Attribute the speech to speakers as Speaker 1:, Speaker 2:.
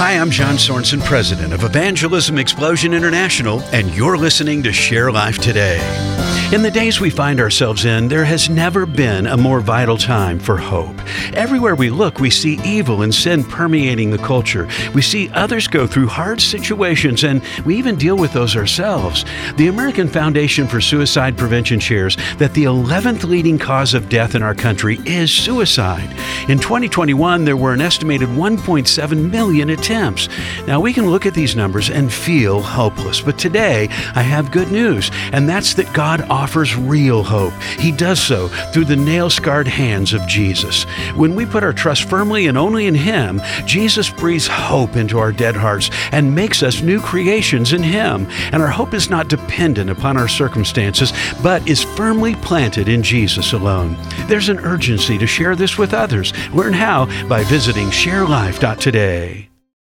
Speaker 1: Hi, I'm John Sorensen, president of Evangelism Explosion International, and you're listening to Share Life Today. In the days we find ourselves in, there has never been a more vital time for hope. Everywhere we look, we see evil and sin permeating the culture. We see others go through hard situations, and we even deal with those ourselves. The American Foundation for Suicide Prevention shares that the 11th leading cause of death in our country is suicide. In 2021, there were an estimated 1.7 million attempts. Now, we can look at these numbers and feel hopeless, but today I have good news, and that's that God offers real hope. He does so through the nail scarred hands of Jesus. When we put our trust firmly and only in Him, Jesus breathes hope into our dead hearts and makes us new creations in Him. And our hope is not dependent upon our circumstances, but is firmly planted in Jesus alone. There's an urgency to share this with others. Learn how by visiting sharelife.today.